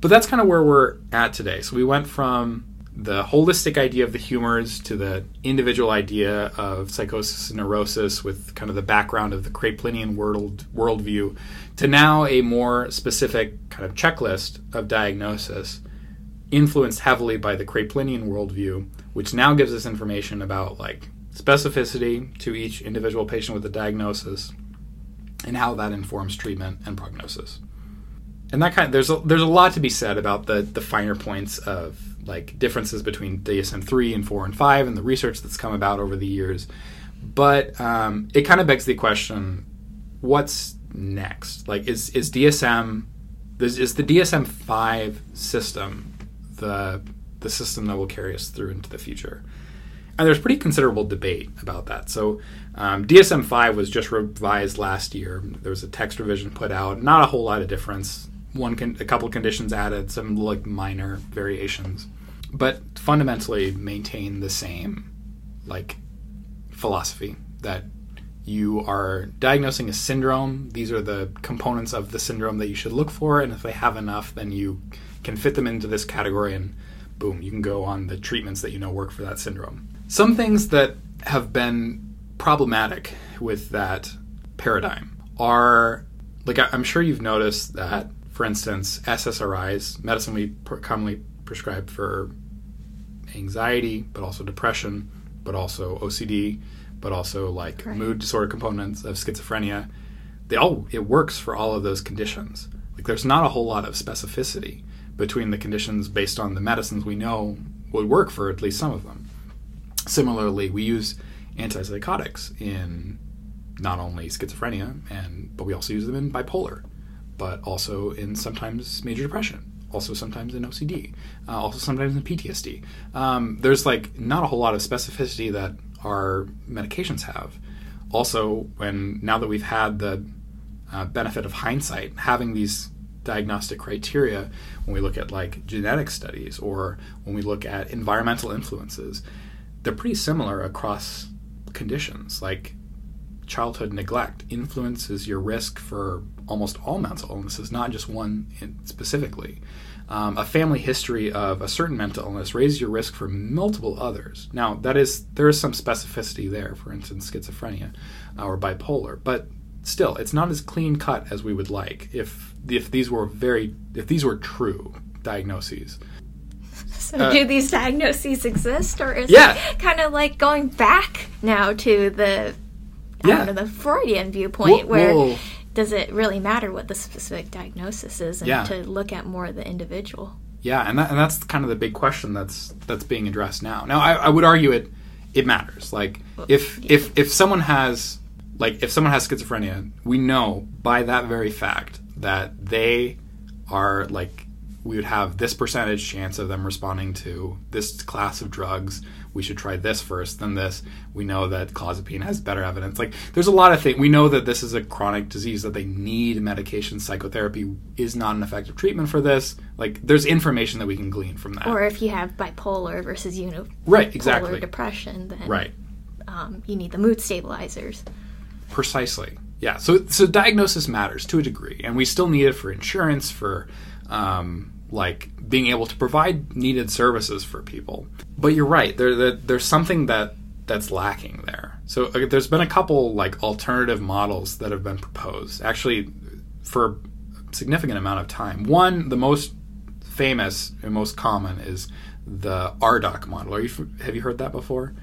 But that's kind of where we're at today. So we went from the holistic idea of the humors to the individual idea of psychosis and neurosis with kind of the background of the Kraepelinian world worldview to now a more specific kind of checklist of diagnosis influenced heavily by the Kraepelinian worldview, which now gives us information about like specificity to each individual patient with a diagnosis and how that informs treatment and prognosis. And that kind of, there's a, there's a lot to be said about the the finer points of like differences between DSM three and four and five, and the research that's come about over the years. But um, it kind of begs the question: What's next? Like, is is DSM is the DSM five system the the system that will carry us through into the future? And there's pretty considerable debate about that. So um, DSM 5 was just revised last year. There was a text revision put out, not a whole lot of difference. One con- a couple conditions added, some like minor variations, but fundamentally maintain the same like philosophy that you are diagnosing a syndrome. These are the components of the syndrome that you should look for, and if they have enough, then you can fit them into this category, and boom, you can go on the treatments that you know work for that syndrome. Some things that have been problematic with that paradigm are like I'm sure you've noticed that, for instance, SSRIs, medicine we commonly prescribe for anxiety, but also depression, but also OCD, but also like right. mood disorder components of schizophrenia. They all it works for all of those conditions. Like there's not a whole lot of specificity between the conditions based on the medicines we know would work for at least some of them. Similarly, we use antipsychotics in not only schizophrenia and but we also use them in bipolar, but also in sometimes major depression, also sometimes in OCD, uh, also sometimes in PTSD. Um, there's like not a whole lot of specificity that our medications have. Also, when now that we've had the uh, benefit of hindsight, having these diagnostic criteria when we look at like genetic studies or when we look at environmental influences, they're pretty similar across conditions. Like childhood neglect influences your risk for almost all mental illnesses, not just one specifically um, a family history of a certain mental illness raises your risk for multiple others. Now, that is there is some specificity there, for instance, schizophrenia uh, or bipolar, but still, it's not as clean cut as we would like. If if these were very if these were true diagnoses. So, uh, do these diagnoses exist, or is yeah. it kind of like going back now to the I yeah. don't know the Freudian viewpoint, where well, does it really matter what the specific diagnosis is and yeah. to look at more of the individual yeah and, that, and that's kind of the big question that's that's being addressed now now i, I would argue it it matters like if yeah. if if someone has like if someone has schizophrenia we know by that very fact that they are like we would have this percentage chance of them responding to this class of drugs. We should try this first, then this. We know that clozapine has better evidence. Like, there's a lot of things. We know that this is a chronic disease, that they need medication. Psychotherapy is not an effective treatment for this. Like, there's information that we can glean from that. Or if you have bipolar versus unipolar right, exactly. depression, then right. Um, you need the mood stabilizers. Precisely. Yeah. So, so diagnosis matters to a degree, and we still need it for insurance, for um, like being able to provide needed services for people. But you're right. There, there there's something that that's lacking there. So uh, there's been a couple like alternative models that have been proposed actually for a significant amount of time. One, the most famous and most common is the RDoC model. You have you heard that before?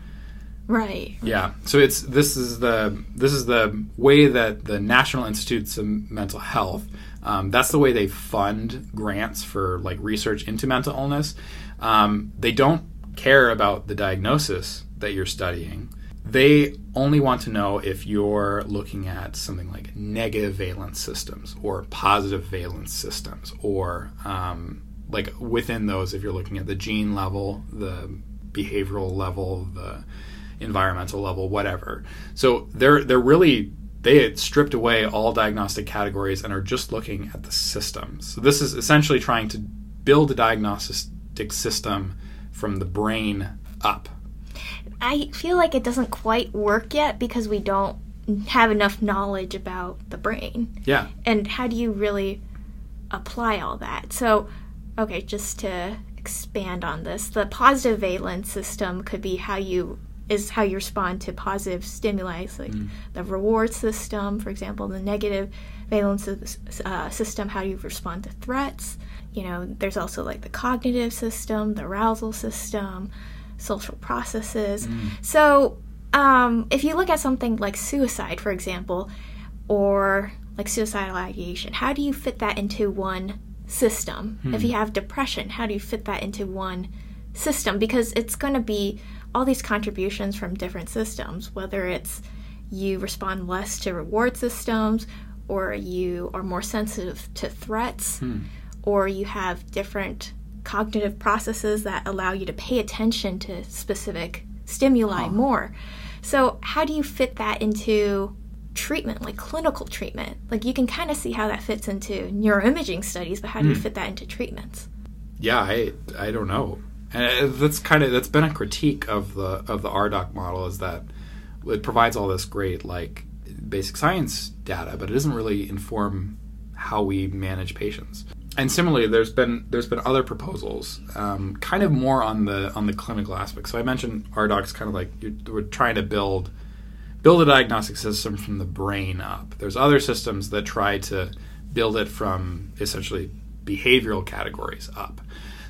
Right. Yeah. So it's this is the this is the way that the National Institutes of Mental Health um, that's the way they fund grants for like research into mental illness. Um, they don't care about the diagnosis that you're studying. They only want to know if you're looking at something like negative valence systems or positive valence systems, or um, like within those, if you're looking at the gene level, the behavioral level, the environmental level, whatever. So they're they're really they had stripped away all diagnostic categories and are just looking at the systems. So this is essentially trying to build a diagnostic system from the brain up. I feel like it doesn't quite work yet because we don't have enough knowledge about the brain. Yeah. And how do you really apply all that? So, okay, just to expand on this, the positive valence system could be how you is how you respond to positive stimuli, like mm. the reward system, for example, the negative valence uh, system, how you respond to threats. You know, there's also like the cognitive system, the arousal system, social processes. Mm. So, um, if you look at something like suicide, for example, or like suicidal ideation, how do you fit that into one system? If hmm. you have depression, how do you fit that into one system? Because it's going to be all these contributions from different systems, whether it's you respond less to reward systems, or you are more sensitive to threats, hmm. or you have different cognitive processes that allow you to pay attention to specific stimuli more. So, how do you fit that into treatment, like clinical treatment? Like, you can kind of see how that fits into neuroimaging studies, but how do you fit that into treatments? Yeah, I I don't know. And that's kind of that's been a critique of the of the RDoC model is that it provides all this great like basic science data, but it doesn't really inform how we manage patients. And similarly, there's been there's been other proposals, um, kind of more on the on the clinical aspect. So I mentioned RDoC's kind of like we're trying to build build a diagnostic system from the brain up. There's other systems that try to build it from essentially behavioral categories up.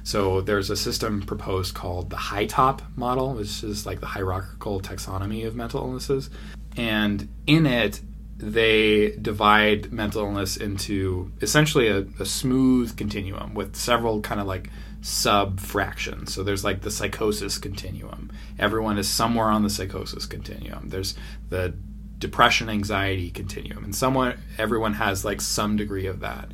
So there's a system proposed called the HiTOP model, which is like the hierarchical taxonomy of mental illnesses. And in it, they divide mental illness into essentially a, a smooth continuum with several kind of like sub fractions. So there's like the psychosis continuum. Everyone is somewhere on the psychosis continuum. There's the depression anxiety continuum and someone everyone has like some degree of that.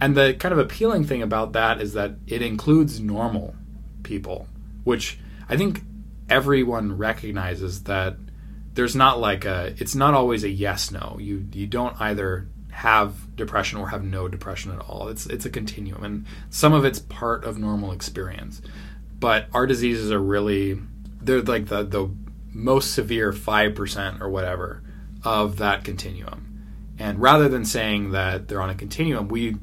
And the kind of appealing thing about that is that it includes normal people, which I think everyone recognizes that there's not like a it's not always a yes no. You you don't either have depression or have no depression at all. It's it's a continuum and some of it's part of normal experience. But our diseases are really they're like the the most severe 5% or whatever of that continuum. And rather than saying that they're on a continuum, we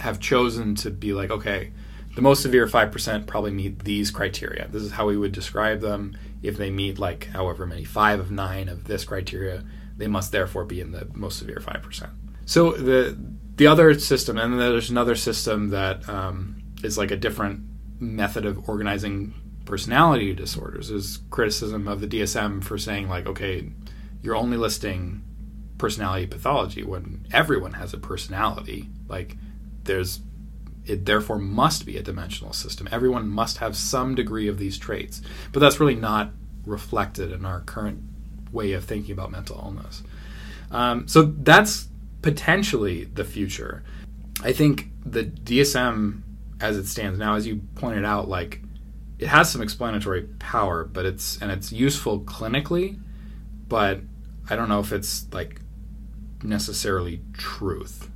have chosen to be like, okay, the most severe 5% probably meet these criteria. This is how we would describe them. If they meet like however many, five of nine of this criteria, they must therefore be in the most severe 5%. So the the other system, and there's another system that um, is like a different method of organizing personality disorders, is criticism of the DSM for saying like, okay, you're only listing personality pathology when everyone has a personality. Like there's it therefore must be a dimensional system. Everyone must have some degree of these traits. But that's really not reflected in our current way of thinking about mental illness. Um, so that's potentially the future. I think the DSM, as it stands now, as you pointed out, like it has some explanatory power, but it's and it's useful clinically, but I don't know if it's like necessarily truth.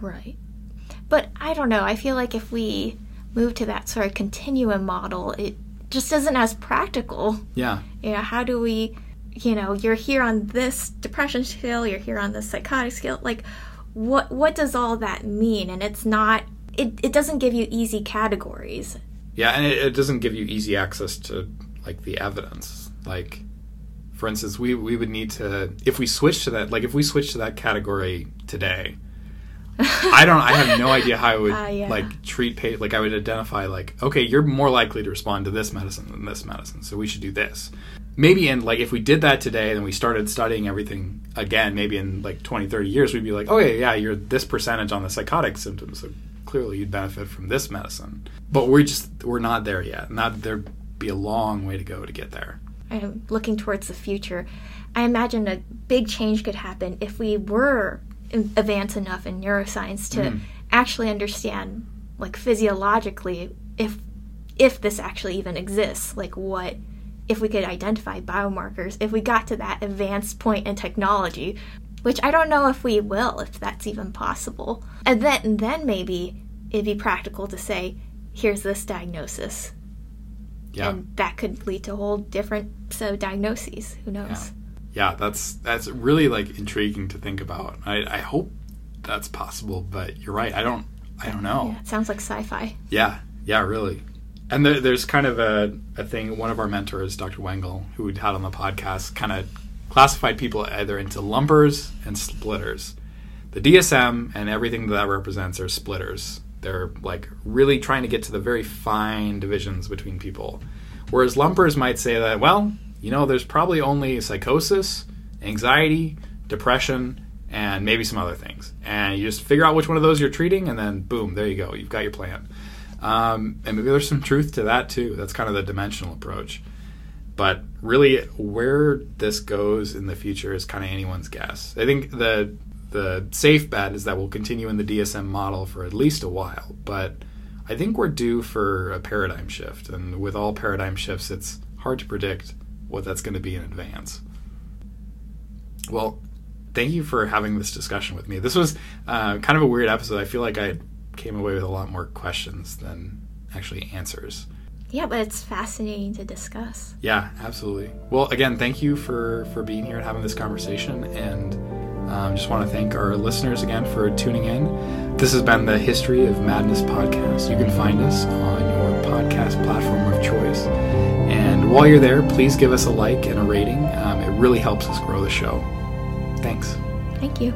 Right. But I don't know. I feel like if we move to that sort of continuum model, it just isn't as practical. Yeah. You know, how do we, you know, you're here on this depression scale, you're here on this psychotic scale. Like, what what does all that mean? And it's not. It it doesn't give you easy categories. Yeah, and it, it doesn't give you easy access to like the evidence. Like, for instance, we we would need to if we switch to that. Like, if we switch to that category today I don't. I have no idea how I would uh, yeah. like treat pa- like I would identify like okay, you're more likely to respond to this medicine than this medicine, so we should do this. Maybe in like if we did that today and we started studying everything again, maybe in like 20, 30 years, we'd be like, oh yeah, yeah, you're this percentage on the psychotic symptoms, so clearly you'd benefit from this medicine. But we're just we're not there yet. Not there'd be a long way to go to get there. I'm looking towards the future. I imagine a big change could happen if we were advance enough in neuroscience to mm. actually understand like physiologically if if this actually even exists. Like what if we could identify biomarkers if we got to that advanced point in technology which i don't know if we will if that's even possible. And then and then maybe it'd be practical to say here's this diagnosis. Yeah. and that could lead to a whole different set of diagnoses. Who knows? Yeah yeah, that's that's really like intriguing to think about. I, I hope that's possible, but you're right. I don't I don't know. Yeah, it sounds like sci-fi. Yeah, yeah, really. And there, there's kind of a, a thing. One of our mentors, Dr. Wengel, who we had on the podcast, kind of classified people either into lumpers and splitters. The DSM and everything that, that represents are splitters. They're like really trying to get to the very fine divisions between people. Whereas lumpers might say that, well, you know, there's probably only psychosis, anxiety, depression, and maybe some other things. And you just figure out which one of those you're treating, and then boom, there you go. You've got your plan. Um, and maybe there's some truth to that too. That's kind of the dimensional approach. But really, where this goes in the future is kind of anyone's guess. I think the the safe bet is that we'll continue in the DSM model for at least a while. But I think we're due for a paradigm shift, and with all paradigm shifts, it's hard to predict what that's going to be in advance. Well, thank you for having this discussion with me. This was uh, kind of a weird episode. I feel like I came away with a lot more questions than actually answers. Yeah, but it's fascinating to discuss. Yeah, absolutely. Well, again, thank you for for being here and having this conversation, and um, just want to thank our listeners again for tuning in. This has been the History of Madness podcast. You can find us on your podcast platform of choice. And while you're there, please give us a like and a rating. Um, it really helps us grow the show. Thanks. Thank you.